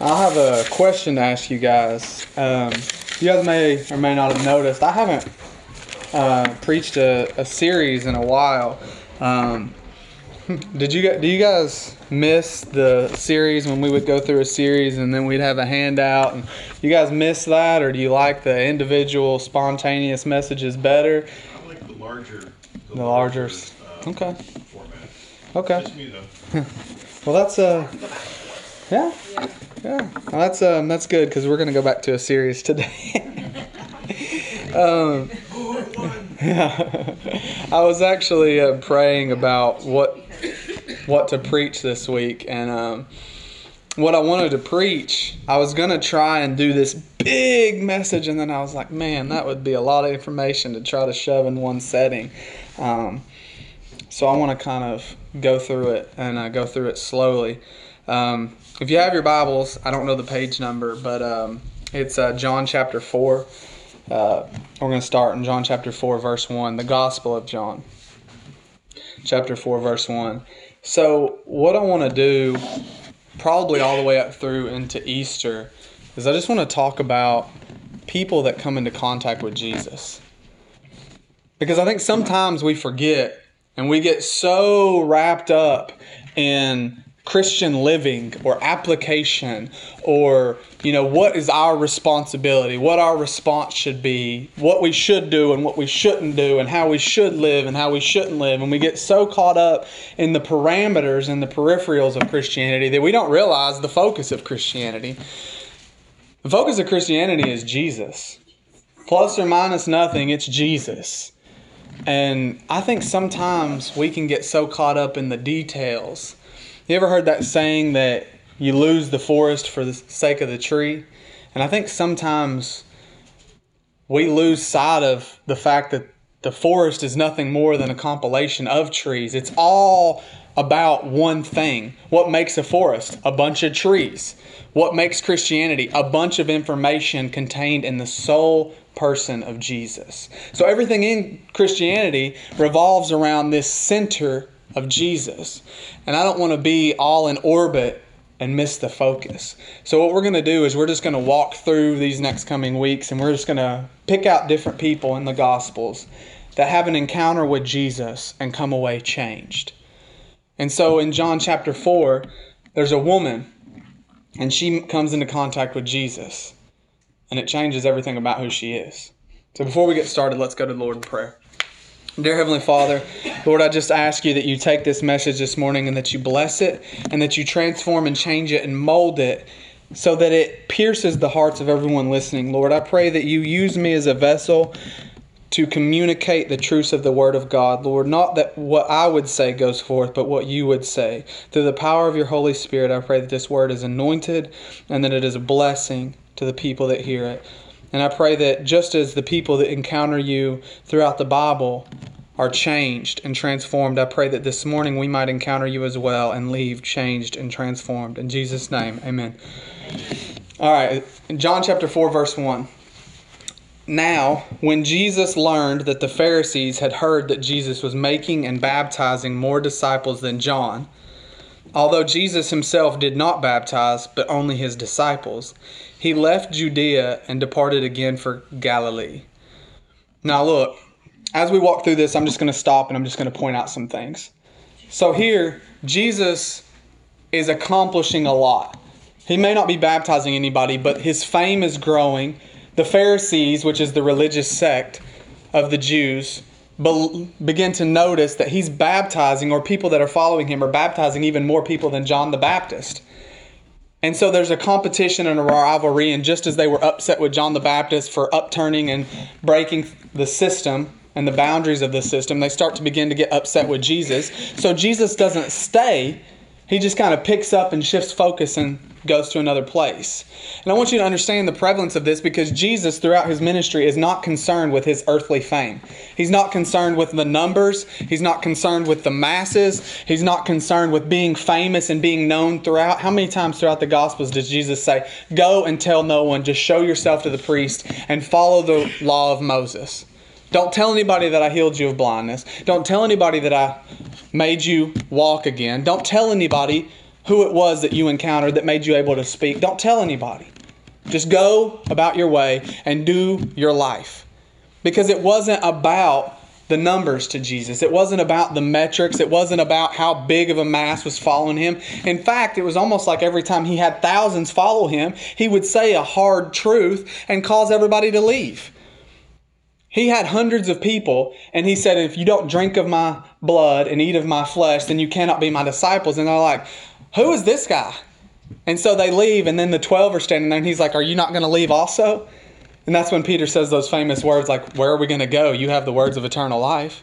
I have a question to ask you guys. Um, you guys may or may not have noticed, I haven't uh, preached a, a series in a while. Um, did you do you guys miss the series when we would go through a series and then we'd have a handout? And you guys miss that, or do you like the individual spontaneous messages better? I like the larger. The larger, uh, okay. Format. Okay. Just me. Well, that's uh, yeah, yeah. Well, that's um, that's good because we're gonna go back to a series today. um, yeah, I was actually uh, praying about what what to preach this week, and um, what I wanted to preach, I was gonna try and do this big message, and then I was like, man, that would be a lot of information to try to shove in one setting. Um, so I want to kind of go through it and uh, go through it slowly. Um, if you have your Bibles, I don't know the page number, but um, it's uh, John chapter 4. Uh, we're going to start in John chapter 4, verse 1, the Gospel of John. Chapter 4, verse 1. So, what I want to do, probably all the way up through into Easter, is I just want to talk about people that come into contact with Jesus. Because I think sometimes we forget and we get so wrapped up in Christian living or application or you know what is our responsibility, what our response should be, what we should do and what we shouldn't do and how we should live and how we shouldn't live and we get so caught up in the parameters and the peripherals of Christianity that we don't realize the focus of Christianity. The focus of Christianity is Jesus. Plus or minus nothing, it's Jesus. And I think sometimes we can get so caught up in the details. You ever heard that saying that you lose the forest for the sake of the tree? And I think sometimes we lose sight of the fact that the forest is nothing more than a compilation of trees. It's all about one thing. What makes a forest? A bunch of trees. What makes Christianity? A bunch of information contained in the sole person of Jesus. So everything in Christianity revolves around this center of Jesus. And I don't want to be all in orbit and miss the focus. So what we're going to do is we're just going to walk through these next coming weeks and we're just going to pick out different people in the gospels that have an encounter with Jesus and come away changed. And so in John chapter 4, there's a woman and she comes into contact with Jesus and it changes everything about who she is. So before we get started, let's go to the Lord in prayer. Dear Heavenly Father, Lord, I just ask you that you take this message this morning and that you bless it and that you transform and change it and mold it so that it pierces the hearts of everyone listening. Lord, I pray that you use me as a vessel to communicate the truths of the Word of God, Lord. Not that what I would say goes forth, but what you would say. Through the power of your Holy Spirit, I pray that this Word is anointed and that it is a blessing to the people that hear it. And I pray that just as the people that encounter you throughout the Bible are changed and transformed, I pray that this morning we might encounter you as well and leave changed and transformed. In Jesus' name, amen. All right, John chapter 4, verse 1. Now, when Jesus learned that the Pharisees had heard that Jesus was making and baptizing more disciples than John, although Jesus himself did not baptize, but only his disciples, he left Judea and departed again for Galilee. Now, look, as we walk through this, I'm just going to stop and I'm just going to point out some things. So, here, Jesus is accomplishing a lot. He may not be baptizing anybody, but his fame is growing. The Pharisees, which is the religious sect of the Jews, begin to notice that he's baptizing, or people that are following him are baptizing even more people than John the Baptist. And so there's a competition and a rivalry, and just as they were upset with John the Baptist for upturning and breaking the system and the boundaries of the system, they start to begin to get upset with Jesus. So Jesus doesn't stay, he just kind of picks up and shifts focus and goes to another place. And I want you to understand the prevalence of this because Jesus, throughout his ministry, is not concerned with his earthly fame. He's not concerned with the numbers. He's not concerned with the masses. He's not concerned with being famous and being known throughout. How many times throughout the Gospels does Jesus say, Go and tell no one, just show yourself to the priest and follow the law of Moses? Don't tell anybody that I healed you of blindness. Don't tell anybody that I made you walk again. Don't tell anybody who it was that you encountered that made you able to speak. Don't tell anybody. Just go about your way and do your life. Because it wasn't about the numbers to Jesus. It wasn't about the metrics. It wasn't about how big of a mass was following him. In fact, it was almost like every time he had thousands follow him, he would say a hard truth and cause everybody to leave. He had hundreds of people, and he said, If you don't drink of my blood and eat of my flesh, then you cannot be my disciples. And they're like, Who is this guy? And so they leave, and then the 12 are standing there, and he's like, Are you not going to leave also? And that's when Peter says those famous words like, Where are we going to go? You have the words of eternal life.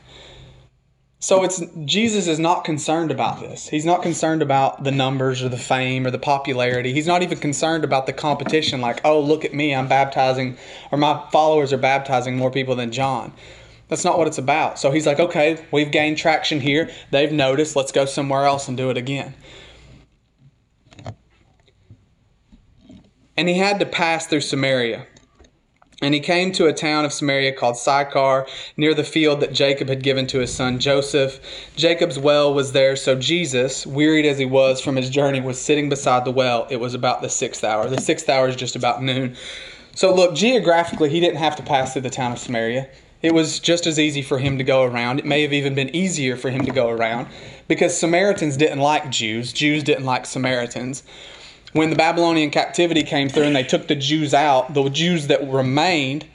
So it's Jesus is not concerned about this. He's not concerned about the numbers or the fame or the popularity. He's not even concerned about the competition like, "Oh, look at me, I'm baptizing or my followers are baptizing more people than John." That's not what it's about. So he's like, "Okay, we've gained traction here. They've noticed. Let's go somewhere else and do it again." And he had to pass through Samaria. And he came to a town of Samaria called Sychar, near the field that Jacob had given to his son Joseph. Jacob's well was there, so Jesus, wearied as he was from his journey, was sitting beside the well. It was about the sixth hour. The sixth hour is just about noon. So, look, geographically, he didn't have to pass through the town of Samaria. It was just as easy for him to go around. It may have even been easier for him to go around because Samaritans didn't like Jews, Jews didn't like Samaritans when the Babylonian captivity came through and they took the Jews out, the Jews that remained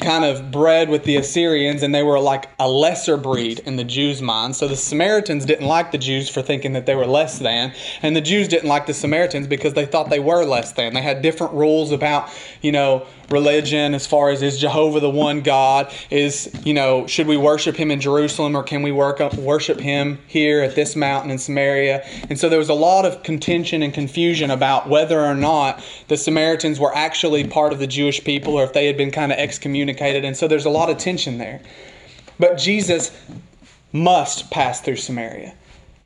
kind of bred with the Assyrians and they were like a lesser breed in the Jews' mind. So the Samaritans didn't like the Jews for thinking that they were less than, and the Jews didn't like the Samaritans because they thought they were less than. They had different rules about, you know, religion as far as is Jehovah the one God? Is, you know, should we worship him in Jerusalem or can we work up, worship him here at this mountain in Samaria? And so there was a lot of contention and confusion about whether or not the Samaritans were actually part of the Jewish people or if they had been kind of excommunicated. And so there's a lot of tension there. But Jesus must pass through Samaria,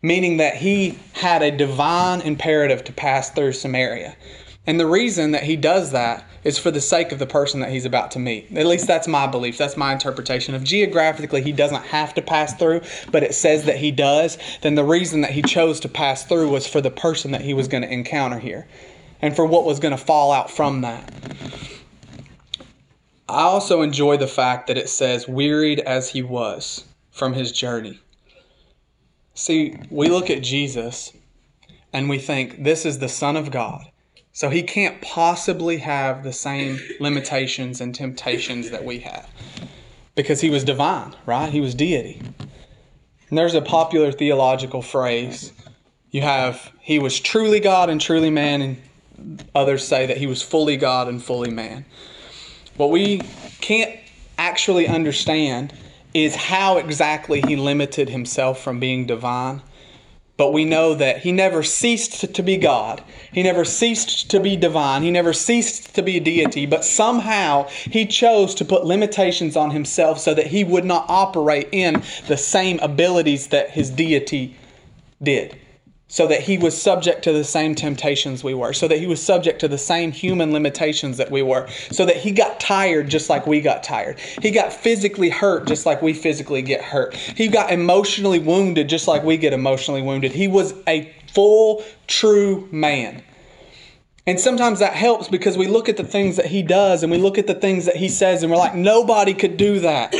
meaning that he had a divine imperative to pass through Samaria. And the reason that he does that is for the sake of the person that he's about to meet. At least that's my belief. That's my interpretation. If geographically he doesn't have to pass through, but it says that he does, then the reason that he chose to pass through was for the person that he was going to encounter here and for what was going to fall out from that. I also enjoy the fact that it says, wearied as he was from his journey. See, we look at Jesus and we think, this is the Son of God. So he can't possibly have the same limitations and temptations that we have because he was divine, right? He was deity. And there's a popular theological phrase. You have, he was truly God and truly man, and others say that he was fully God and fully man. What we can't actually understand is how exactly he limited himself from being divine but we know that he never ceased to be God. He never ceased to be divine. He never ceased to be a deity. But somehow he chose to put limitations on himself so that he would not operate in the same abilities that his deity did so that he was subject to the same temptations we were, so that he was subject to the same human limitations that we were, so that he got tired just like we got tired. He got physically hurt just like we physically get hurt. He got emotionally wounded just like we get emotionally wounded. He was a full, true man. And sometimes that helps because we look at the things that he does and we look at the things that he says and we're like, nobody could do that.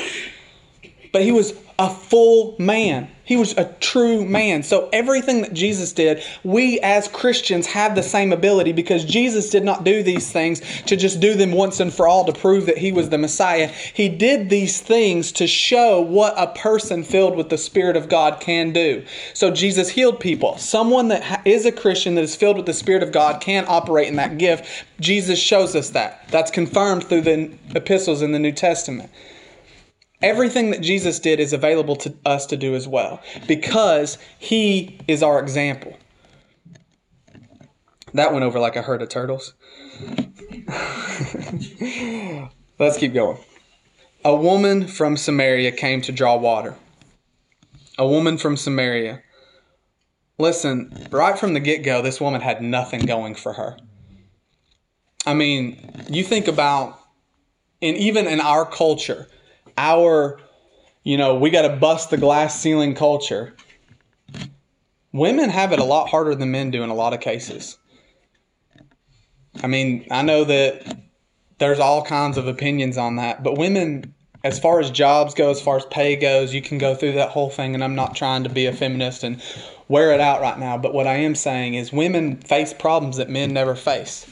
But he was a full man. He was a true man. So everything that Jesus did, we as Christians have the same ability because Jesus did not do these things to just do them once and for all to prove that he was the Messiah. He did these things to show what a person filled with the Spirit of God can do. So Jesus healed people. Someone that is a Christian that is filled with the Spirit of God can operate in that gift. Jesus shows us that. That's confirmed through the epistles in the New Testament. Everything that Jesus did is available to us to do as well because he is our example. That went over like a herd of turtles. Let's keep going. A woman from Samaria came to draw water. A woman from Samaria. Listen, right from the get go, this woman had nothing going for her. I mean, you think about, and even in our culture, our, you know, we got to bust the glass ceiling culture. women have it a lot harder than men do in a lot of cases. I mean, I know that there's all kinds of opinions on that, but women, as far as jobs go, as far as pay goes, you can go through that whole thing, and I'm not trying to be a feminist and wear it out right now, but what I am saying is women face problems that men never face.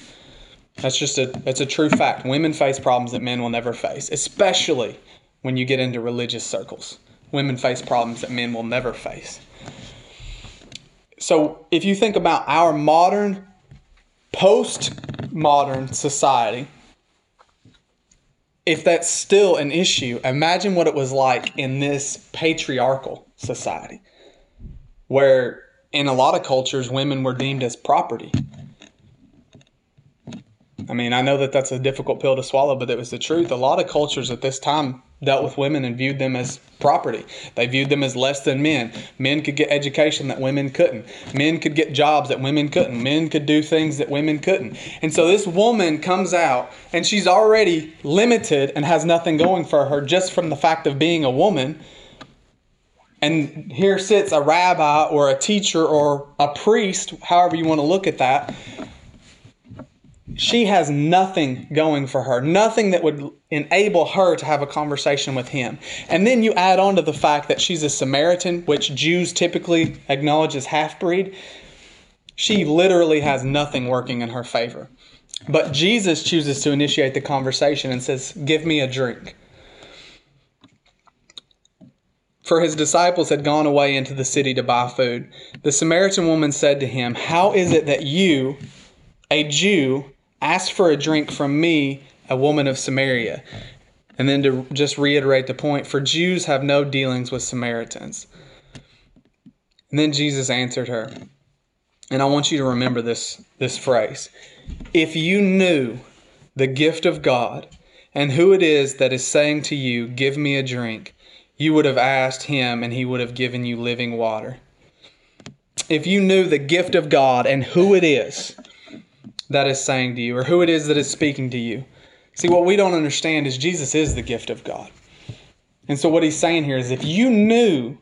That's just a that's a true fact. Women face problems that men will never face, especially when you get into religious circles. Women face problems that men will never face. So, if you think about our modern post-modern society, if that's still an issue, imagine what it was like in this patriarchal society where in a lot of cultures women were deemed as property I mean, I know that that's a difficult pill to swallow, but it was the truth. A lot of cultures at this time dealt with women and viewed them as property. They viewed them as less than men. Men could get education that women couldn't. Men could get jobs that women couldn't. Men could do things that women couldn't. And so this woman comes out and she's already limited and has nothing going for her just from the fact of being a woman. And here sits a rabbi or a teacher or a priest, however you want to look at that, she has nothing going for her, nothing that would enable her to have a conversation with him. And then you add on to the fact that she's a Samaritan, which Jews typically acknowledge as half breed. She literally has nothing working in her favor. But Jesus chooses to initiate the conversation and says, Give me a drink. For his disciples had gone away into the city to buy food. The Samaritan woman said to him, How is it that you, a Jew, ask for a drink from me, a woman of Samaria. And then to just reiterate the point, for Jews have no dealings with Samaritans. And then Jesus answered her. And I want you to remember this, this phrase. If you knew the gift of God and who it is that is saying to you, Give me a drink, you would have asked him and he would have given you living water. If you knew the gift of God and who it is that is saying to you or who it is that is speaking to you. See, what we don't understand is Jesus is the gift of God. And so, what he's saying here is if you knew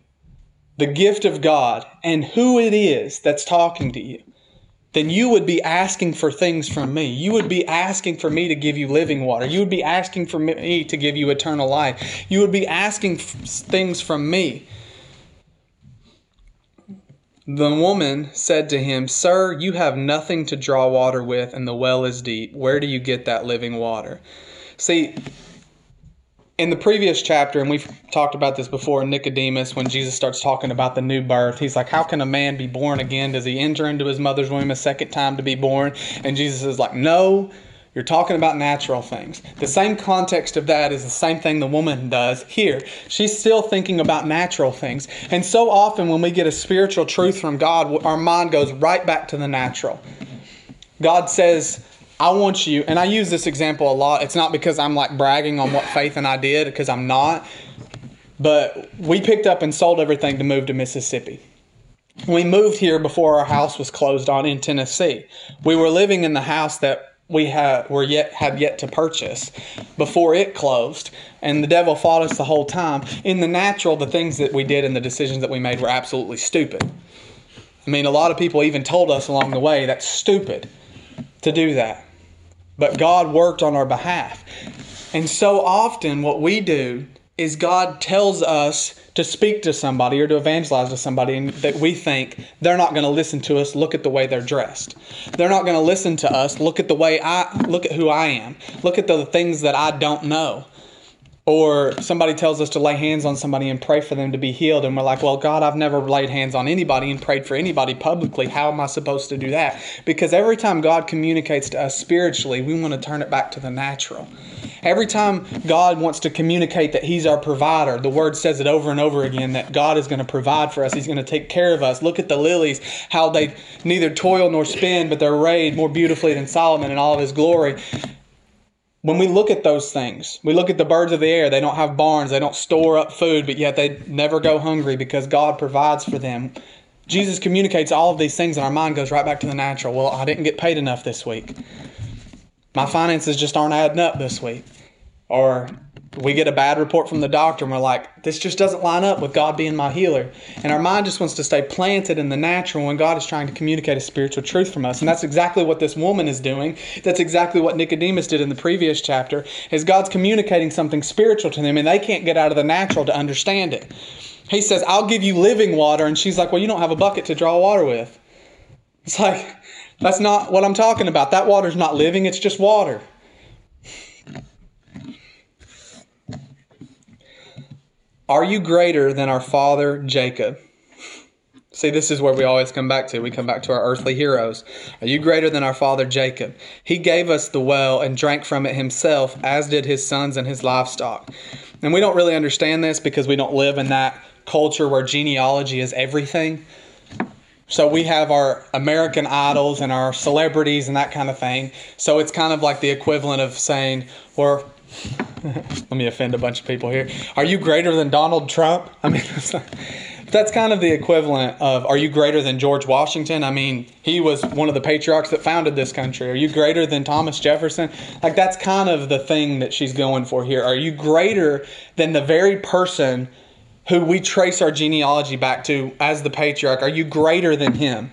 the gift of God and who it is that's talking to you, then you would be asking for things from me. You would be asking for me to give you living water. You would be asking for me to give you eternal life. You would be asking things from me. The woman said to him, Sir, you have nothing to draw water with, and the well is deep. Where do you get that living water? See, in the previous chapter, and we've talked about this before, Nicodemus, when Jesus starts talking about the new birth, he's like, How can a man be born again? Does he enter into his mother's womb a second time to be born? And Jesus is like, No, you're talking about natural things. The same context of that is the same thing the woman does here. She's still thinking about natural things. And so often when we get a spiritual truth from God, our mind goes right back to the natural. God says, I want you, and I use this example a lot. It's not because I'm like bragging on what Faith and I did, because I'm not. But we picked up and sold everything to move to Mississippi. We moved here before our house was closed on in Tennessee. We were living in the house that we had were yet had yet to purchase before it closed and the devil fought us the whole time. In the natural the things that we did and the decisions that we made were absolutely stupid. I mean a lot of people even told us along the way that's stupid to do that. But god worked on our behalf. And so often what we do is god tells us to speak to somebody or to evangelize to somebody that we think they're not going to listen to us look at the way they're dressed. They're not going to listen to us look at the way i look at who i am. Look at the things that i don't know or somebody tells us to lay hands on somebody and pray for them to be healed and we're like well god i've never laid hands on anybody and prayed for anybody publicly how am i supposed to do that because every time god communicates to us spiritually we want to turn it back to the natural Every time God wants to communicate that He's our provider, the Word says it over and over again that God is going to provide for us. He's going to take care of us. Look at the lilies, how they neither toil nor spin, but they're arrayed more beautifully than Solomon in all of his glory. When we look at those things, we look at the birds of the air. They don't have barns, they don't store up food, but yet they never go hungry because God provides for them. Jesus communicates all of these things, and our mind goes right back to the natural. Well, I didn't get paid enough this week. My finances just aren't adding up this week. Or we get a bad report from the doctor and we're like, this just doesn't line up with God being my healer. And our mind just wants to stay planted in the natural when God is trying to communicate a spiritual truth from us. And that's exactly what this woman is doing. That's exactly what Nicodemus did in the previous chapter. Is God's communicating something spiritual to them and they can't get out of the natural to understand it. He says, I'll give you living water. And she's like, well, you don't have a bucket to draw water with. It's like, that's not what I'm talking about. That water's not living, it's just water. Are you greater than our father Jacob? See, this is where we always come back to. We come back to our earthly heroes. Are you greater than our father Jacob? He gave us the well and drank from it himself, as did his sons and his livestock. And we don't really understand this because we don't live in that culture where genealogy is everything. So we have our American idols and our celebrities and that kind of thing. So it's kind of like the equivalent of saying, or let me offend a bunch of people here. Are you greater than Donald Trump? I mean, that's kind of the equivalent of are you greater than George Washington? I mean, he was one of the patriarchs that founded this country. Are you greater than Thomas Jefferson? Like, that's kind of the thing that she's going for here. Are you greater than the very person who we trace our genealogy back to as the patriarch? Are you greater than him?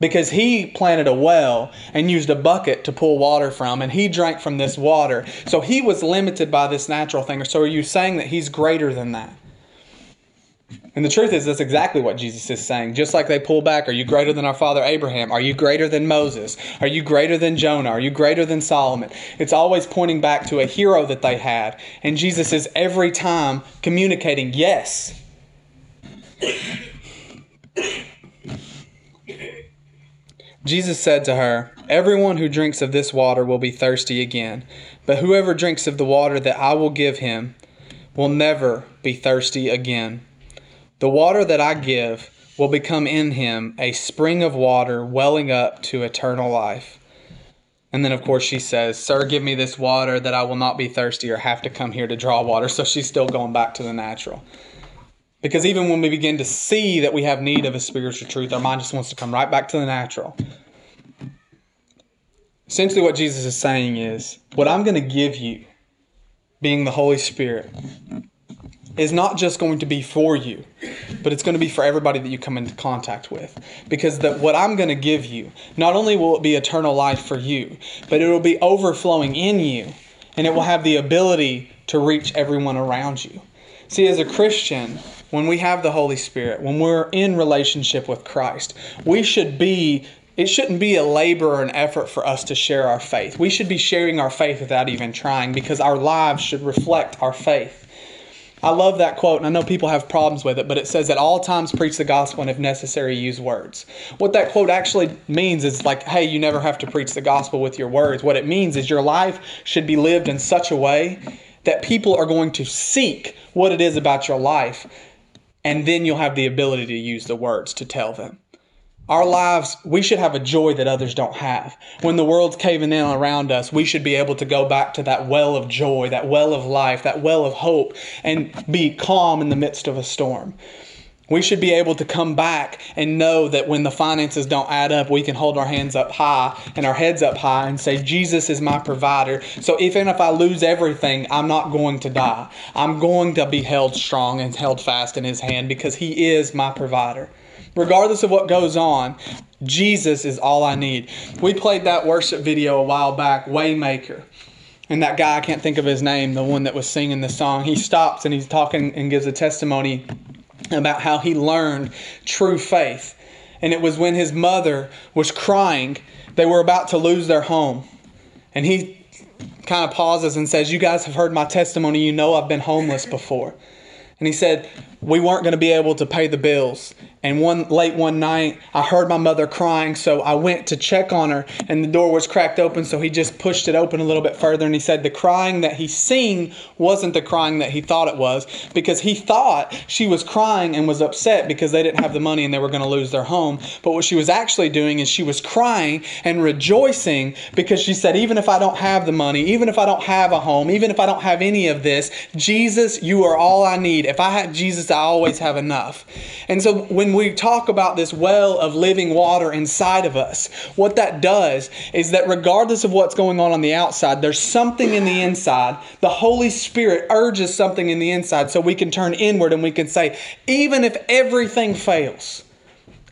Because he planted a well and used a bucket to pull water from, and he drank from this water. So he was limited by this natural thing. So are you saying that he's greater than that? And the truth is, that's exactly what Jesus is saying. Just like they pull back, are you greater than our father Abraham? Are you greater than Moses? Are you greater than Jonah? Are you greater than Solomon? It's always pointing back to a hero that they had. And Jesus is every time communicating, yes. Jesus said to her, Everyone who drinks of this water will be thirsty again, but whoever drinks of the water that I will give him will never be thirsty again. The water that I give will become in him a spring of water welling up to eternal life. And then, of course, she says, Sir, give me this water that I will not be thirsty or have to come here to draw water. So she's still going back to the natural. Because even when we begin to see that we have need of a spiritual truth, our mind just wants to come right back to the natural. Essentially, what Jesus is saying is, what I'm going to give you, being the Holy Spirit, is not just going to be for you, but it's going to be for everybody that you come into contact with. Because the, what I'm going to give you, not only will it be eternal life for you, but it will be overflowing in you, and it will have the ability to reach everyone around you. See, as a Christian, when we have the Holy Spirit, when we're in relationship with Christ, we should be it shouldn't be a labor or an effort for us to share our faith. We should be sharing our faith without even trying because our lives should reflect our faith. I love that quote, and I know people have problems with it, but it says, At all times preach the gospel and if necessary, use words. What that quote actually means is like, hey, you never have to preach the gospel with your words. What it means is your life should be lived in such a way that people are going to seek what it is about your life and then you'll have the ability to use the words to tell them. Our lives, we should have a joy that others don't have. When the world's caving in around us, we should be able to go back to that well of joy, that well of life, that well of hope, and be calm in the midst of a storm. We should be able to come back and know that when the finances don't add up, we can hold our hands up high and our heads up high and say, Jesus is my provider. So even if I lose everything, I'm not going to die. I'm going to be held strong and held fast in His hand because He is my provider. Regardless of what goes on, Jesus is all I need. We played that worship video a while back, Waymaker. And that guy, I can't think of his name, the one that was singing the song, he stops and he's talking and gives a testimony about how he learned true faith. And it was when his mother was crying, they were about to lose their home. And he kind of pauses and says, You guys have heard my testimony. You know I've been homeless before. And he said, We weren't going to be able to pay the bills. And one late one night, I heard my mother crying, so I went to check on her, and the door was cracked open. So he just pushed it open a little bit further, and he said the crying that he seen wasn't the crying that he thought it was, because he thought she was crying and was upset because they didn't have the money and they were going to lose their home. But what she was actually doing is she was crying and rejoicing because she said, even if I don't have the money, even if I don't have a home, even if I don't have any of this, Jesus, you are all I need. If I have Jesus, I always have enough. And so when when we talk about this well of living water inside of us, what that does is that regardless of what's going on on the outside, there's something in the inside. The Holy Spirit urges something in the inside so we can turn inward and we can say, even if everything fails,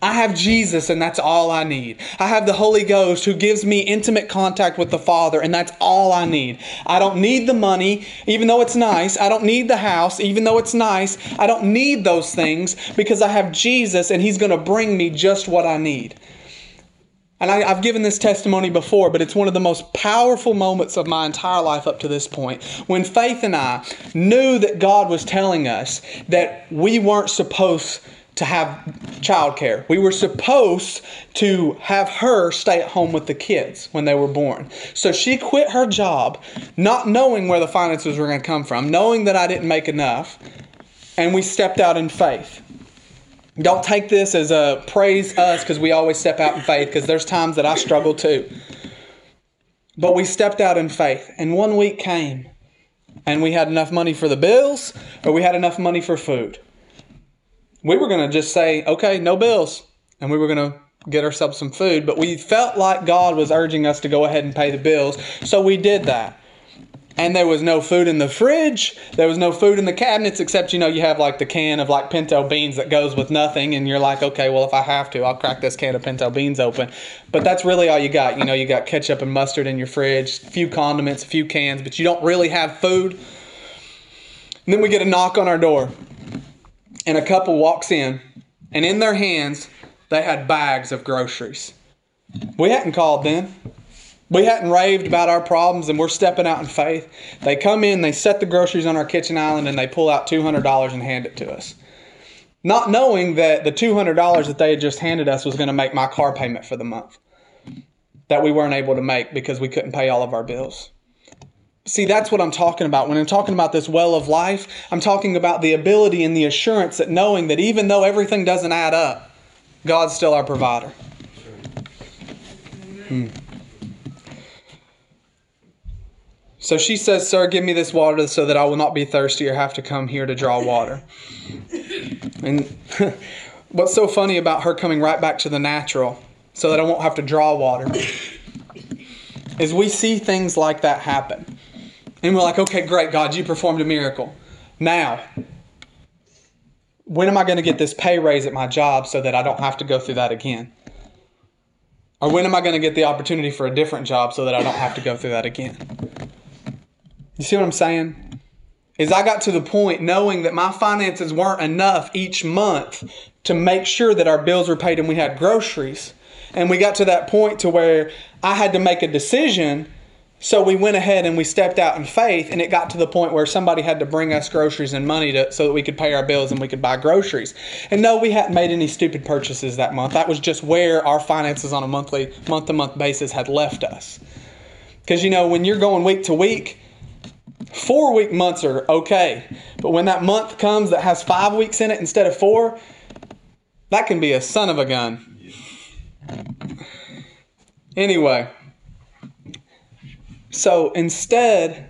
I have Jesus, and that's all I need. I have the Holy Ghost who gives me intimate contact with the Father, and that's all I need. I don't need the money, even though it's nice. I don't need the house, even though it's nice. I don't need those things because I have Jesus, and He's going to bring me just what I need. And I, have given this testimony before, but it's one of the most powerful moments of my entire life up to this point. When Faith and I knew that God was telling us that we weren't supposed to have childcare. We were supposed to have her stay at home with the kids when they were born. So she quit her job, not knowing where the finances were going to come from, knowing that I didn't make enough, and we stepped out in faith. Don't take this as a praise us because we always step out in faith because there's times that I struggle too. But we stepped out in faith, and one week came, and we had enough money for the bills, or we had enough money for food we were going to just say, okay, no bills. And we were going to get ourselves some food. But we felt like God was urging us to go ahead and pay the bills. So we did that. And there was no food in the fridge. There was no food in the cabinets, except, you know, you have like the can of like pinto beans that goes with nothing. And you're like, okay, well, if I have to, I'll crack this can of pinto beans open. But that's really all you got. You know, you got ketchup and mustard in your fridge, a few condiments, a few cans, but you don't really have food. And then we get a knock on our door and a couple walks in, and in their hands, they had bags of groceries. We hadn't called them. We hadn't raved about our problems, and we're stepping out in faith. They come in, they set the groceries on our kitchen island, and they pull out $200 and hand it to us. Not knowing that the $200 that they had just handed us was going to make my car payment for the month that we weren't able to make because we couldn't pay all of our bills. See, that's what I'm talking about. When I'm talking about this well of life, I'm talking about the ability and the assurance that knowing that even though everything doesn't add up, God's still our provider. Hmm. So she says, Sir, give me this water so that I will not be thirsty or have to come here to draw water. And what's so funny about her coming right back to the natural so that I won't have to draw water is we see things like that happen. And we're like, okay, great, God, you performed a miracle. Now, when am I going to get this pay raise at my job so that I don't have to go through that again? Or when am I going to get the opportunity for a different job so that I don't have to go through that again? You see what I'm saying? Is I got to the point knowing that my finances weren't enough each month to make sure that our bills were paid and we had groceries. And we got to that point to where I had to make a decision so we went ahead and we stepped out in faith, and it got to the point where somebody had to bring us groceries and money to, so that we could pay our bills and we could buy groceries. And no, we hadn't made any stupid purchases that month. That was just where our finances on a monthly, month to month basis had left us. Because you know, when you're going week to week, four week months are okay. But when that month comes that has five weeks in it instead of four, that can be a son of a gun. Anyway. So instead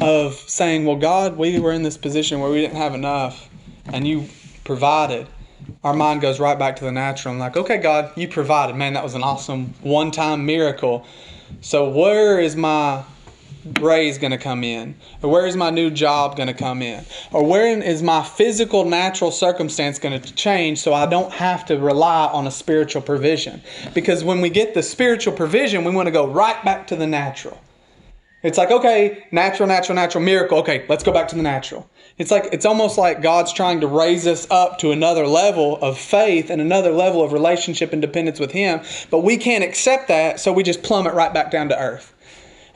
of saying, Well, God, we were in this position where we didn't have enough and you provided, our mind goes right back to the natural. I'm like, Okay, God, you provided. Man, that was an awesome one time miracle. So where is my raise going to come in? Or where is my new job going to come in? Or where is my physical natural circumstance going to change so I don't have to rely on a spiritual provision? Because when we get the spiritual provision, we want to go right back to the natural. It's like, okay, natural, natural, natural, miracle. Okay, let's go back to the natural. It's like, it's almost like God's trying to raise us up to another level of faith and another level of relationship and dependence with Him. But we can't accept that, so we just plummet right back down to earth.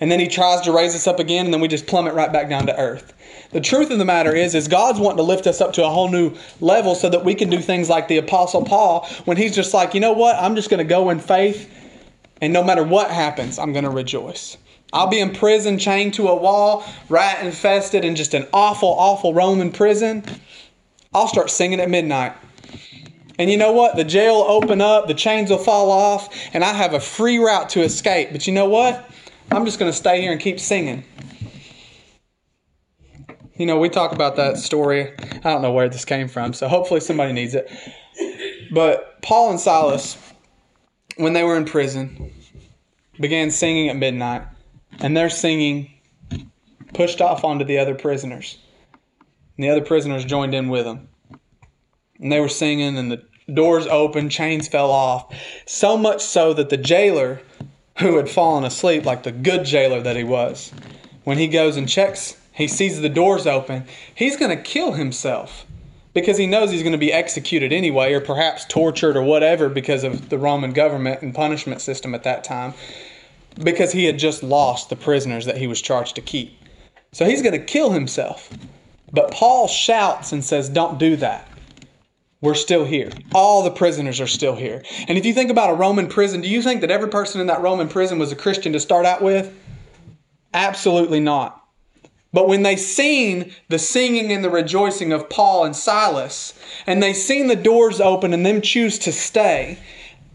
And then He tries to raise us up again, and then we just plummet right back down to earth. The truth of the matter is, is God's wanting to lift us up to a whole new level so that we can do things like the Apostle Paul when he's just like, you know what? I'm just going to go in faith, and no matter what happens, I'm going to rejoice. I'll be in prison, chained to a wall, rat infested in just an awful, awful Roman prison. I'll start singing at midnight. And you know what? The jail will open up, the chains will fall off, and I have a free route to escape. But you know what? I'm just going to stay here and keep singing. You know, we talk about that story. I don't know where this came from, so hopefully somebody needs it. But Paul and Silas, when they were in prison, began singing at midnight, and they're singing pushed off onto the other prisoners. And the other prisoners joined in with them. And they were singing, and the doors opened, chains fell off. So much so that the jailer, who had fallen asleep like the good jailer that he was, when he goes and checks, he sees the doors open, he's going to kill himself because he knows he's going to be executed anyway, or perhaps tortured or whatever because of the Roman government and punishment system at that time, because he had just lost the prisoners that he was charged to keep. So he's going to kill himself. But Paul shouts and says, Don't do that. We're still here. All the prisoners are still here. And if you think about a Roman prison, do you think that every person in that Roman prison was a Christian to start out with? Absolutely not. But when they seen the singing and the rejoicing of Paul and Silas, and they seen the doors open and them choose to stay,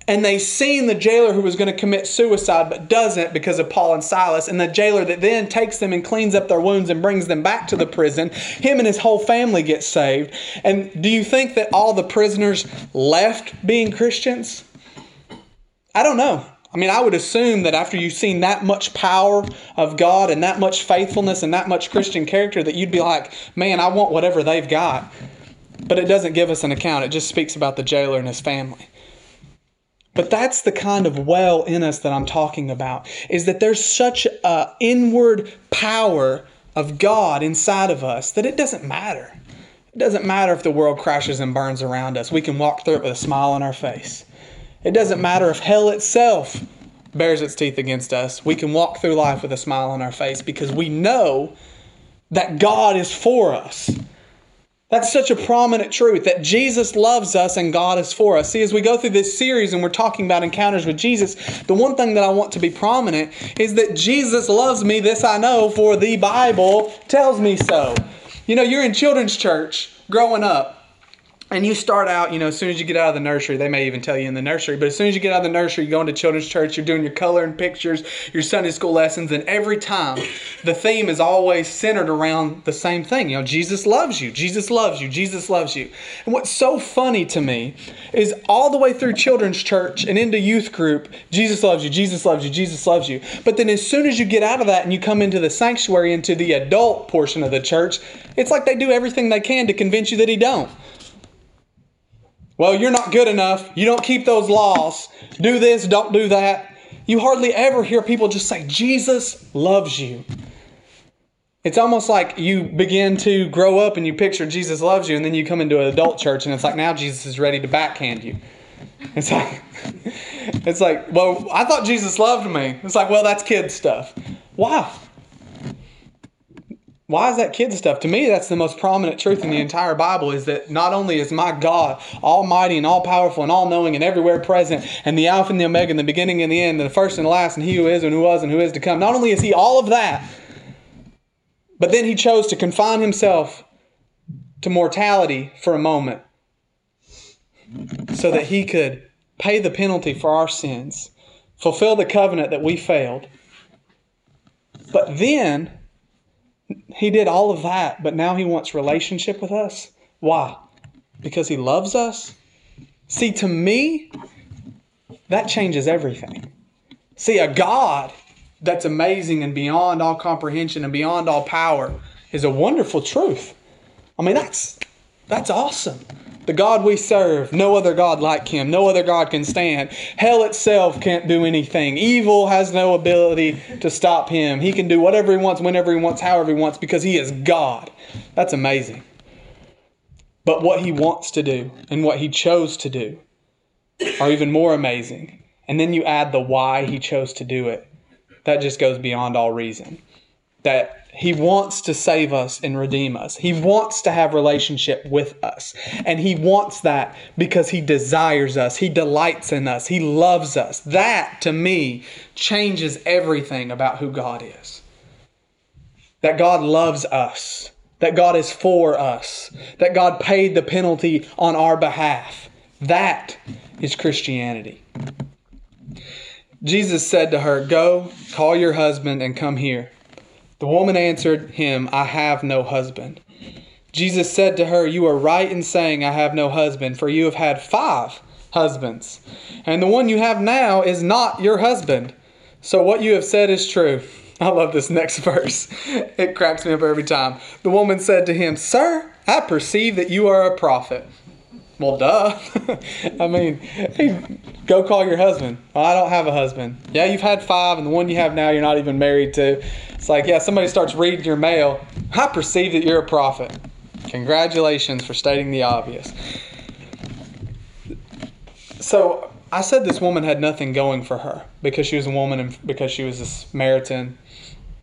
and they seen the jailer who was going to commit suicide but doesn't because of Paul and Silas, and the jailer that then takes them and cleans up their wounds and brings them back to the prison, him and his whole family get saved. And do you think that all the prisoners left being Christians? I don't know. I mean, I would assume that after you've seen that much power of God and that much faithfulness and that much Christian character, that you'd be like, man, I want whatever they've got. But it doesn't give us an account, it just speaks about the jailer and his family. But that's the kind of well in us that I'm talking about, is that there's such an inward power of God inside of us that it doesn't matter. It doesn't matter if the world crashes and burns around us. We can walk through it with a smile on our face. It doesn't matter if hell itself bares its teeth against us. We can walk through life with a smile on our face because we know that God is for us. That's such a prominent truth that Jesus loves us and God is for us. See, as we go through this series and we're talking about encounters with Jesus, the one thing that I want to be prominent is that Jesus loves me. This I know, for the Bible tells me so. You know, you're in children's church growing up, and you start out, you know, as soon as you get out of the nursery, they may even tell you in the nursery, but as soon as you get out of the nursery, you go into children's church, you're doing your coloring pictures, your Sunday school lessons, and every time the theme is always centered around the same thing. You know, Jesus loves you, Jesus loves you, Jesus loves you. And what's so funny to me is all the way through children's church and into youth group, Jesus loves you, Jesus loves you, Jesus loves you. But then as soon as you get out of that and you come into the sanctuary, into the adult portion of the church, it's like they do everything they can to convince you that he don't. Well, you're not good enough. You don't keep those laws. Do this, don't do that. You hardly ever hear people just say, Jesus loves you. It's almost like you begin to grow up and you picture Jesus loves you, and then you come into an adult church and it's like now Jesus is ready to backhand you. It's like, it's like, well, I thought Jesus loved me. It's like, well, that's kid stuff. Why? Why is that kid stuff? To me, that's the most prominent truth in the entire Bible is that not only is my God almighty and all powerful and all knowing and everywhere present, and the Alpha and the Omega, and the beginning and the end, and the first and the last, and he who is and who was and who is to come. Not only is he all of that, but then he chose to confine himself to mortality for a moment so that he could pay the penalty for our sins, fulfill the covenant that we failed. But then he did all of that, but now he wants relationship with us. Why? Because he loves us? See, to me, that changes everything. See, a God that's amazing and beyond all comprehension and beyond all power is a wonderful truth. I mean, that's that's awesome. The God we serve, no other God like him. No other God can stand. Hell itself can't do anything. Evil has no ability to stop him. He can do whatever he wants, whenever he wants, however he wants, because he is God. That's amazing. But what he wants to do and what he chose to do are even more amazing. And then you add the why he chose to do it. That just goes beyond all reason. That he wants to save us and redeem us. He wants to have relationship with us. And he wants that because he desires us. He delights in us. He loves us. That to me changes everything about who God is. That God loves us. That God is for us. That God paid the penalty on our behalf. That is Christianity. Jesus said to her, Go, call your husband and come here. The woman answered him, I have no husband. Jesus said to her, You are right in saying, I have no husband, for you have had five, husbands. And the one you have now is not your husband. So what you have said is true. I love this next verse. It cracks me up every time. The woman said to him, Sir, I perceive that you are a prophet. Well, duh. I mean, hey, go call your husband. Well, I don't have a husband. Yeah, you've had five, and the one you have now, you're not even married to. It's like, yeah, somebody starts reading your mail. I perceive that you're a prophet. Congratulations for stating the obvious. So I said this woman had nothing going for her because she was a woman and because she was a Samaritan.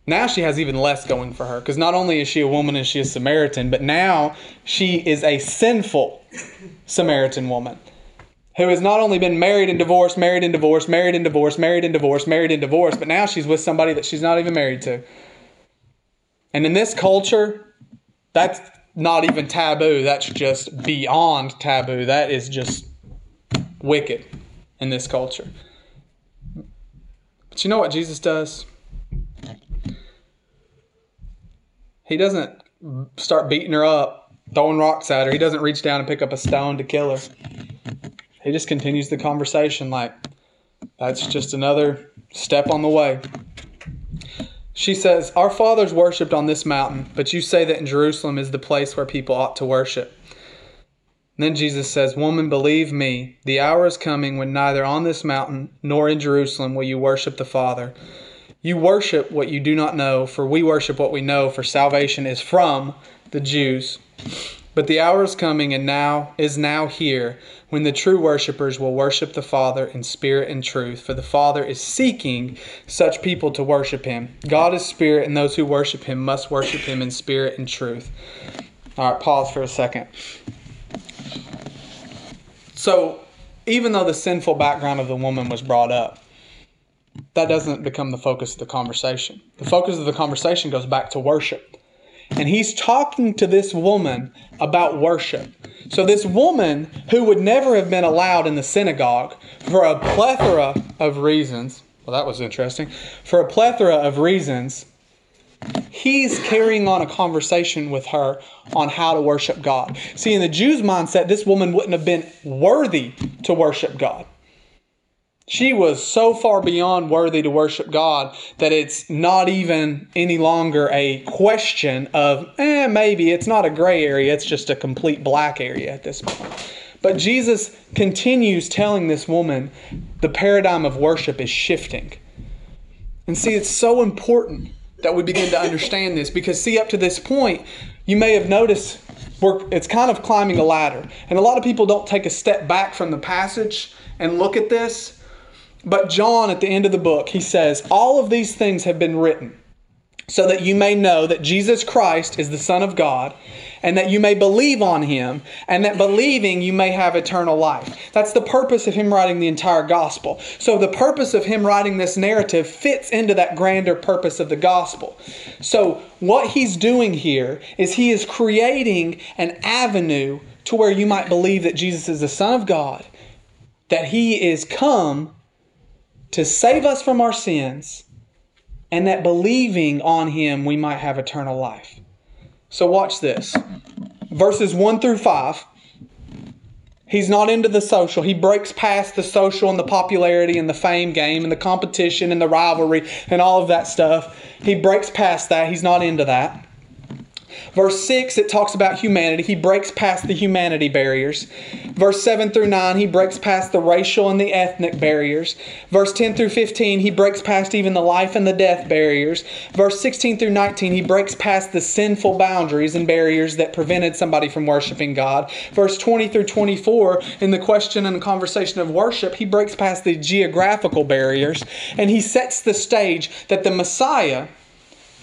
Now she has even less going for her because not only is she a woman and she a Samaritan, but now she is a sinful Samaritan woman who has not only been married and divorced, married and divorced, married and divorced, married and divorced, married and divorced, but now she's with somebody that she's not even married to. And in this culture, that's not even taboo. That's just beyond taboo. That is just wicked in this culture. But you know what Jesus does? He doesn't start beating her up, throwing rocks at her. He doesn't reach down and pick up a stone to kill her. He just continues the conversation like that's just another step on the way. She says, Our fathers worshipped on this mountain, but you say that in Jerusalem is the place where people ought to worship. then Jesus says, Woman, believe me, the hour is coming when neither on this mountain nor in Jerusalem will you worship the Father. You worship what you do not know, for we worship what we know, for salvation is from the Jews. But the hour is coming and now is now here when the true worshippers will worship the Father in spirit and truth, for the Father is seeking such people to worship him. God is spirit, and those who worship him must worship him in spirit and truth. All right, pause for a second. So, even though the sinful background of the woman was brought up, that doesn't become the focus of the conversation. The focus of the conversation goes back to worship. And he's talking to this woman about worship. So, this woman who would never have been allowed in the synagogue for a plethora of reasons, well, that was interesting, for a plethora of reasons, he's carrying on a conversation with her on how to worship God. See, in the Jews' mindset, this woman wouldn't have been worthy to worship God. She was so far beyond worthy to worship God that it's not even any longer a question of, eh, maybe it's not a gray area, it's just a complete black area at this point. But Jesus continues telling this woman the paradigm of worship is shifting. And see, it's so important that we begin to understand this because, see, up to this point, you may have noticed it's kind of climbing a ladder. And a lot of people don't take a step back from the passage and look at this but John, at the end of the book, he says, All of these things have been written so that you may know that Jesus Christ is the Son of God, and that you may believe on him, and that believing you may have eternal life. That's the purpose of him writing the entire gospel. So, the purpose of him writing this narrative fits into that grander purpose of the gospel. So, what he's doing here is he is creating an avenue to where you might believe that Jesus is the Son of God, that he is come to save us from our sins, and that believing on him we might have eternal life. So, watch this. Verses 1 through 5. He's not into the social. He breaks past the social and the popularity and the fame game and the competition and the rivalry and all of that stuff. He breaks past that. He's not into that. Verse 6, it talks about humanity. He breaks past the humanity barriers. Verse 7 through 9, he breaks past the racial and the ethnic barriers. Verse 10 through 15, he breaks past even the life and the death barriers. Verse 16 through 19, he breaks past the sinful boundaries and barriers that prevented somebody from worshiping God. Verse 20 through 24, in the question and the conversation of worship, he breaks past the geographical barriers and he sets the stage that the Messiah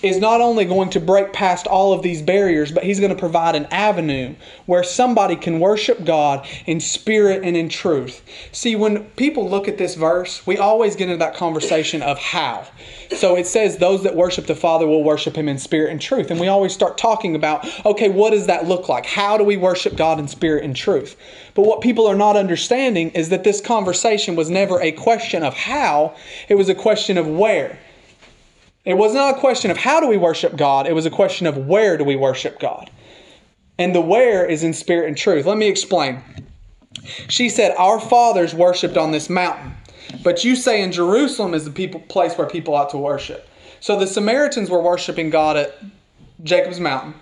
is not only going to break past all of these barriers, but he's going to provide an avenue where somebody can worship God in spirit and in truth. See, when people look at this verse, we always get into that conversation of how. So it says, Those that worship the Father will worship him in spirit and truth. And we always start talking about, okay, what does that look like? How do we worship God in spirit and truth? But what people are not understanding is that this conversation was never a question of how, it was a question of where. It was not a question of how do we worship God, it was a question of where do we worship God. And the where is in spirit and truth. Let me explain. She said, Our fathers worshipped on this mountain, but you say in Jerusalem is the people, place where people ought to worship. So the Samaritans were worshiping God at Jacob's mountain,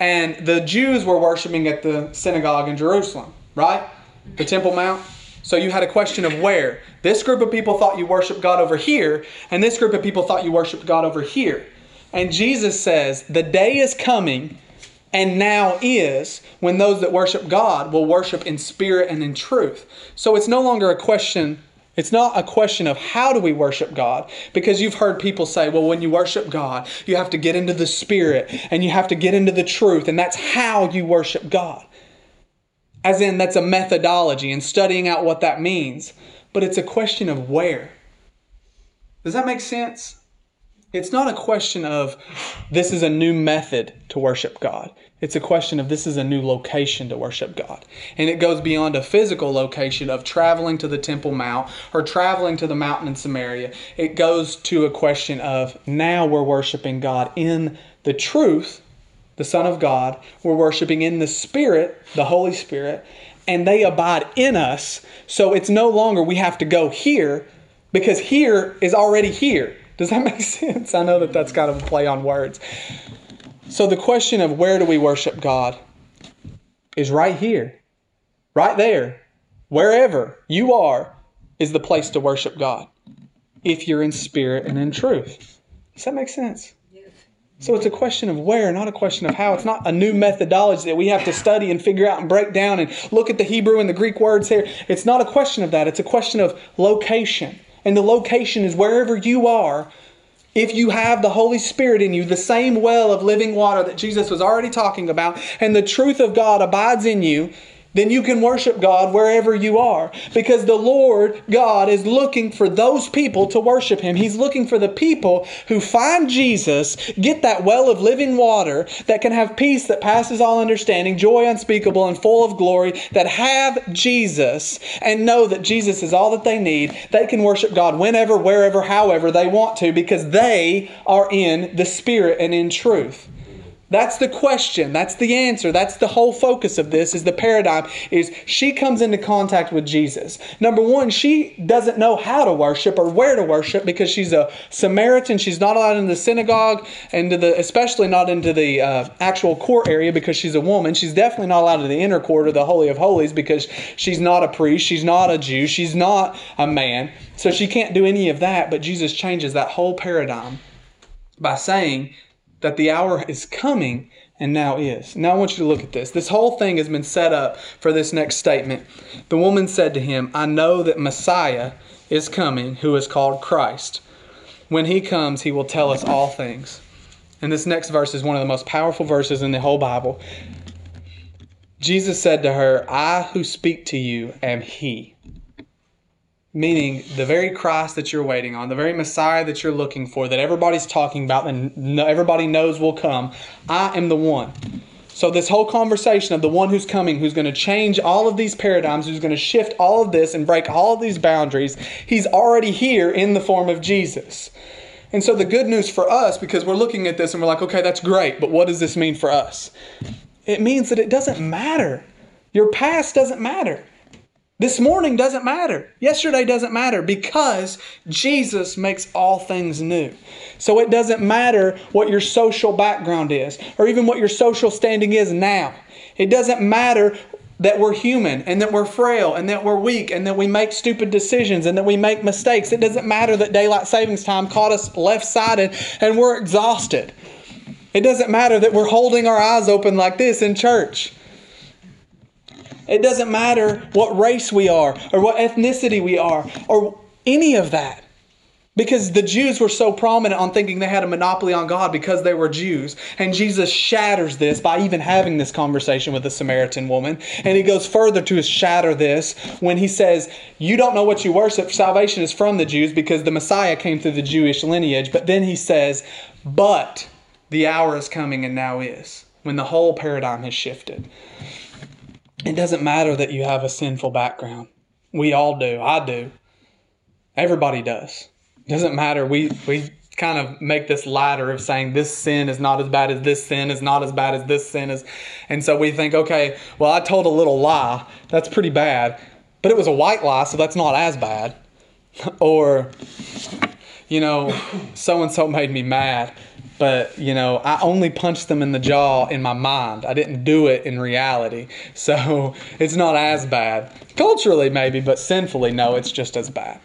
and the Jews were worshiping at the synagogue in Jerusalem, right? The Temple Mount. So you had a question of where. This group of people thought you worshiped God over here, and this group of people thought you worshiped God over here. And Jesus says, The day is coming, and now is, when those that worship God will worship in spirit and in truth. So it's no longer a question. It's not a question of how do we worship God, because you've heard people say, well, when you worship God, you have to get into the Spirit and you have to get into the truth, and that's how you worship God. As in, that's a methodology and studying out what that means. But it's a question of where. Does that make sense? It's not a question of this is a new method to worship God. It's a question of this is a new location to worship God. And it goes beyond a physical location of traveling to the Temple Mount or traveling to the mountain in Samaria. It goes to a question of now we're worshiping God in the truth, the Son of God. We're worshiping in the Spirit, the Holy Spirit, and they abide in us. So it's no longer we have to go here because here is already here. Does that make sense? I know that that's kind of a play on words. So the question of where do we worship God is right here, right there, wherever you are, is the place to worship God if you're in spirit and in truth. Does that make sense? So it's a question of where, not a question of how. It's not a new methodology that we have to study and figure out and break down and look at the Hebrew and the Greek words here. It's not a question of that. It's a question of location. And the location is wherever you are. If you have the Holy Spirit in you, the same well of living water that Jesus was already talking about, and the truth of God abides in you, then you can worship God wherever you are. Because the Lord God is looking for those people to worship Him. He's looking for the people who find Jesus, get that well of living water that can have peace that passes all understanding, joy unspeakable and full of glory, that have Jesus and know that Jesus is all that they need. They can worship God whenever, wherever, however they want to because they are in the Spirit and in truth. That's the question. That's the answer. That's the whole focus of this is the paradigm is she comes into contact with Jesus. Number 1, she doesn't know how to worship or where to worship because she's a Samaritan. She's not allowed into the synagogue and the especially not into the uh, actual court area because she's a woman. She's definitely not allowed to the inner court or the holy of holies because she's not a priest, she's not a Jew, she's not a man. So she can't do any of that, but Jesus changes that whole paradigm by saying that the hour is coming and now is. Now I want you to look at this. This whole thing has been set up for this next statement. The woman said to him, I know that Messiah is coming, who is called Christ. When he comes, he will tell us all things. And this next verse is one of the most powerful verses in the whole Bible. Jesus said to her, I who speak to you am he. Meaning, the very Christ that you're waiting on, the very Messiah that you're looking for, that everybody's talking about and everybody knows will come, I am the one. So, this whole conversation of the one who's coming, who's going to change all of these paradigms, who's going to shift all of this and break all of these boundaries, he's already here in the form of Jesus. And so, the good news for us, because we're looking at this and we're like, okay, that's great, but what does this mean for us? It means that it doesn't matter. Your past doesn't matter. This morning doesn't matter. Yesterday doesn't matter because Jesus makes all things new. So it doesn't matter what your social background is or even what your social standing is now. It doesn't matter that we're human and that we're frail and that we're weak and that we make stupid decisions and that we make mistakes. It doesn't matter that daylight savings time caught us left sided and we're exhausted. It doesn't matter that we're holding our eyes open like this in church. It doesn't matter what race we are or what ethnicity we are or any of that. Because the Jews were so prominent on thinking they had a monopoly on God because they were Jews. And Jesus shatters this by even having this conversation with the Samaritan woman. And he goes further to shatter this when he says, You don't know what you worship. Salvation is from the Jews because the Messiah came through the Jewish lineage. But then he says, But the hour is coming and now is, when the whole paradigm has shifted. It doesn't matter that you have a sinful background. We all do. I do. Everybody does. It doesn't matter. We we kind of make this ladder of saying this sin is not as bad as this sin is not as bad as this sin is. And so we think, okay, well, I told a little lie. That's pretty bad. But it was a white lie, so that's not as bad. or, you know, so and so made me mad. But, you know, I only punched them in the jaw in my mind. I didn't do it in reality. So it's not as bad. Culturally, maybe, but sinfully, no, it's just as bad.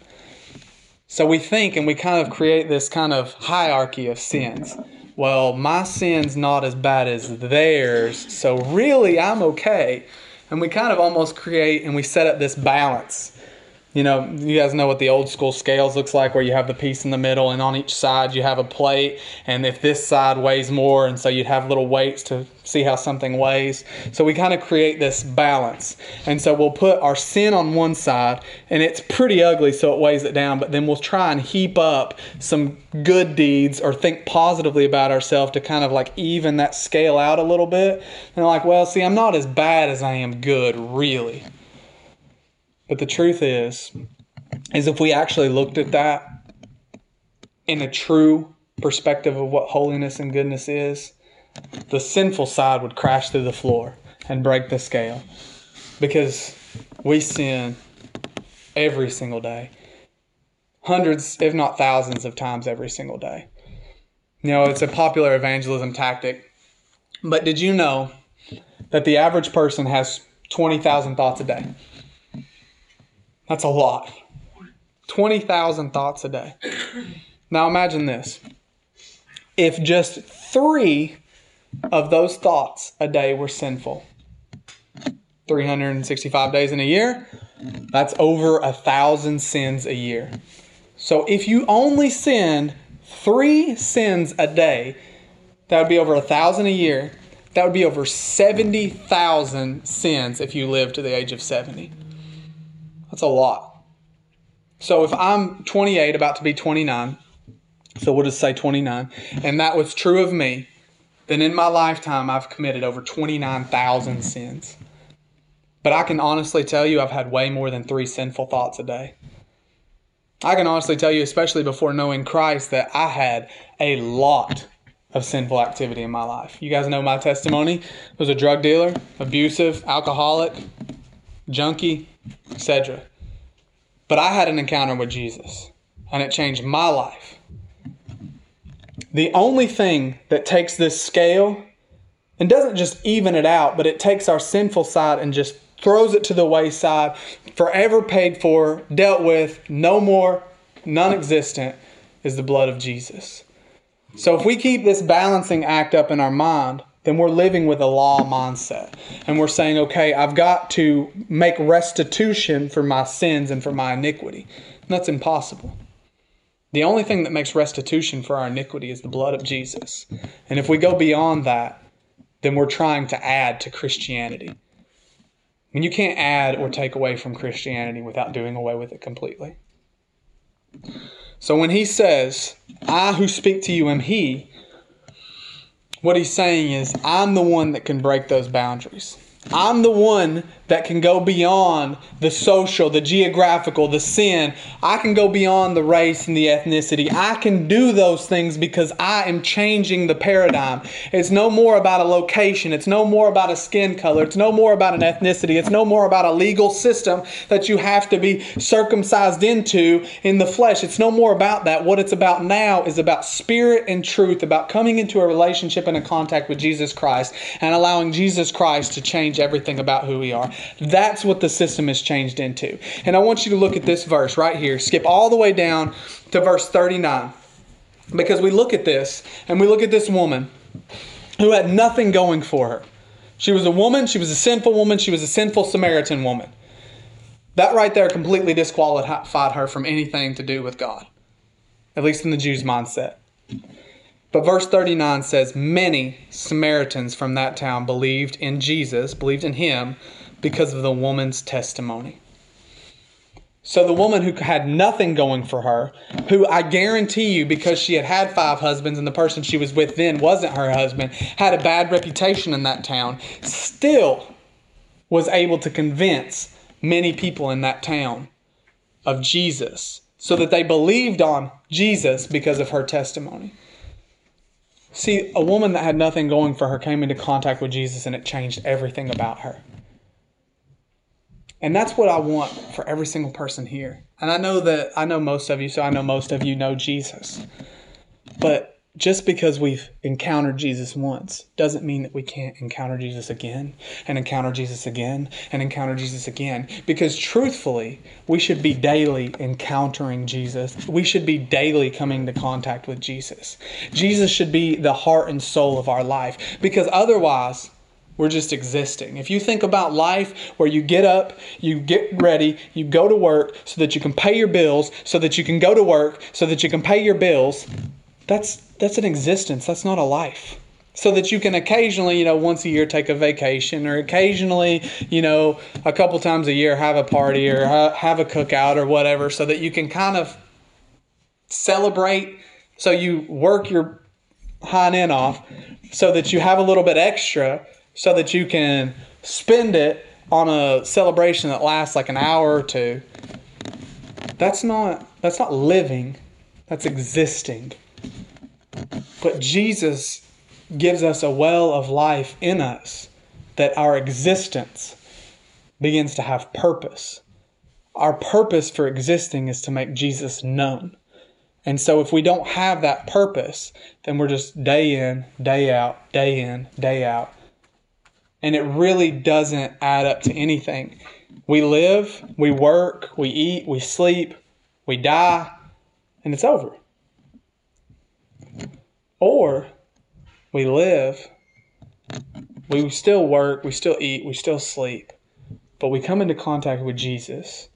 So we think and we kind of create this kind of hierarchy of sins. Well, my sin's not as bad as theirs, so really I'm okay. And we kind of almost create and we set up this balance you know, you guys know what the old school scales looks like where you have the piece in the middle and on each side you have a plate and if this side weighs more and so you'd have little weights to see how something weighs. So we kind of create this balance. And so we'll put our sin on one side and it's pretty ugly so it weighs it down, but then we'll try and heap up some good deeds or think positively about ourselves to kind of like even that scale out a little bit. And like, well, see, I'm not as bad as I am good, really. But the truth is, is if we actually looked at that in a true perspective of what holiness and goodness is, the sinful side would crash through the floor and break the scale. Because we sin every single day. Hundreds, if not thousands of times every single day. You know, it's a popular evangelism tactic. But did you know that the average person has 20,000 thoughts a day? That's a lot. 20,000 thoughts a day. Now imagine this. If just three of those thoughts a day were sinful, 365 days in a year, that's over a thousand sins a year. So if you only sinned three sins a day, that would be over a thousand a year. That would be over 70,000 sins if you live to the age of 70. That's a lot. So if I'm 28, about to be 29, so we'll just say 29, and that was true of me, then in my lifetime I've committed over 29,000 sins. But I can honestly tell you I've had way more than three sinful thoughts a day. I can honestly tell you, especially before knowing Christ, that I had a lot of sinful activity in my life. You guys know my testimony. I was a drug dealer, abusive, alcoholic, junkie, etc. But I had an encounter with Jesus, and it changed my life. The only thing that takes this scale and doesn't just even it out, but it takes our sinful side and just throws it to the wayside, forever paid for, dealt with, no more, non existent, is the blood of Jesus. So if we keep this balancing act up in our mind, then we're living with a law mindset. And we're saying, okay, I've got to make restitution for my sins and for my iniquity. And that's impossible. The only thing that makes restitution for our iniquity is the blood of Jesus. And if we go beyond that, then we're trying to add to Christianity. And you can't add or take away from Christianity without doing away with it completely. So when he says, I who speak to you am he, what he's saying is, I'm the one that can break those boundaries. I'm the one that can go beyond the social, the geographical, the sin. I can go beyond the race and the ethnicity. I can do those things because I am changing the paradigm. It's no more about a location. It's no more about a skin color. It's no more about an ethnicity. It's no more about a legal system that you have to be circumcised into in the flesh. It's no more about that. What it's about now is about spirit and truth, about coming into a relationship and a contact with Jesus Christ and allowing Jesus Christ to change everything about who we are. That's what the system has changed into. And I want you to look at this verse right here. Skip all the way down to verse 39. Because we look at this and we look at this woman who had nothing going for her. She was a woman, she was a sinful woman, she was a sinful Samaritan woman. That right there completely disqualified her from anything to do with God, at least in the Jews' mindset. But verse 39 says, Many Samaritans from that town believed in Jesus, believed in him, because of the woman's testimony. So the woman who had nothing going for her, who I guarantee you, because she had had five husbands and the person she was with then wasn't her husband, had a bad reputation in that town, still was able to convince many people in that town of Jesus so that they believed on Jesus because of her testimony. See, a woman that had nothing going for her came into contact with Jesus and it changed everything about her. And that's what I want for every single person here. And I know that I know most of you, so I know most of you know Jesus. But just because we've encountered Jesus once doesn't mean that we can't encounter Jesus again and encounter Jesus again and encounter Jesus again. Because truthfully, we should be daily encountering Jesus. We should be daily coming to contact with Jesus. Jesus should be the heart and soul of our life. Because otherwise, we're just existing. If you think about life where you get up, you get ready, you go to work so that you can pay your bills, so that you can go to work, so that you can pay your bills, that's that's an existence. That's not a life. So that you can occasionally, you know, once a year take a vacation or occasionally, you know, a couple times a year have a party or have a cookout or whatever so that you can kind of celebrate. So you work your hind end off so that you have a little bit extra so that you can spend it on a celebration that lasts like an hour or two. That's not that's not living. That's existing. But Jesus gives us a well of life in us that our existence begins to have purpose. Our purpose for existing is to make Jesus known. And so if we don't have that purpose, then we're just day in, day out, day in, day out, and it really doesn't add up to anything. We live, we work, we eat, we sleep, we die, and it's over. Or we live, we still work, we still eat, we still sleep, but we come into contact with Jesus.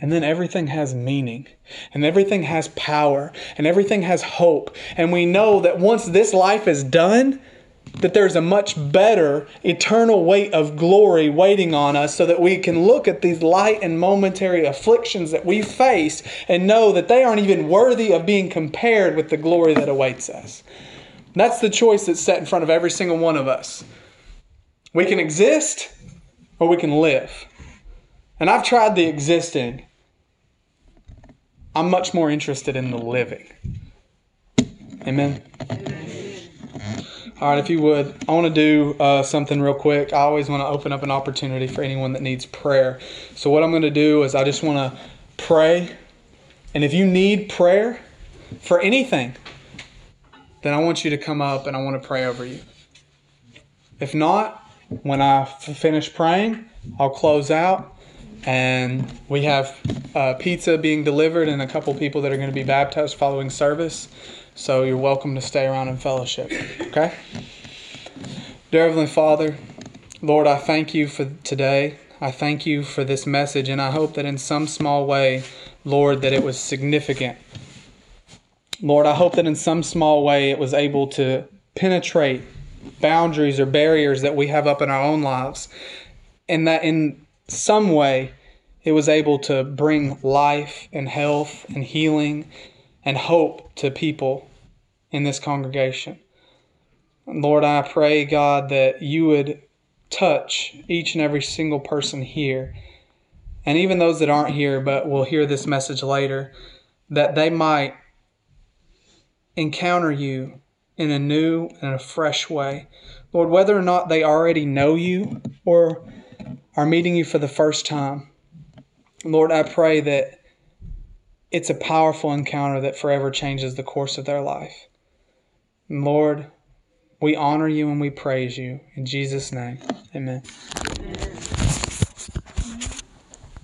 And then everything has meaning, and everything has power, and everything has hope. And we know that once this life is done, that there's a much better eternal weight of glory waiting on us so that we can look at these light and momentary afflictions that we face and know that they aren't even worthy of being compared with the glory that awaits us. that's the choice that's set in front of every single one of us. We can exist or we can live. And I've tried the existing. I'm much more interested in the living. Amen. All right, if you would, I want to do uh, something real quick. I always want to open up an opportunity for anyone that needs prayer. So, what I'm going to do is I just want to pray. And if you need prayer for anything, then I want you to come up and I want to pray over you. If not, when I finish praying, I'll close out. And we have uh, pizza being delivered and a couple people that are going to be baptized following service. So you're welcome to stay around in fellowship. Okay? Dear Heavenly Father, Lord, I thank you for today. I thank you for this message, and I hope that in some small way, Lord, that it was significant. Lord, I hope that in some small way it was able to penetrate boundaries or barriers that we have up in our own lives, and that in some way it was able to bring life and health and healing and hope to people in this congregation. Lord, I pray, God, that you would touch each and every single person here, and even those that aren't here but will hear this message later, that they might encounter you in a new and a fresh way. Lord, whether or not they already know you or are meeting you for the first time, Lord, I pray that it's a powerful encounter that forever changes the course of their life. And Lord, we honor you and we praise you. In Jesus' name, amen. amen.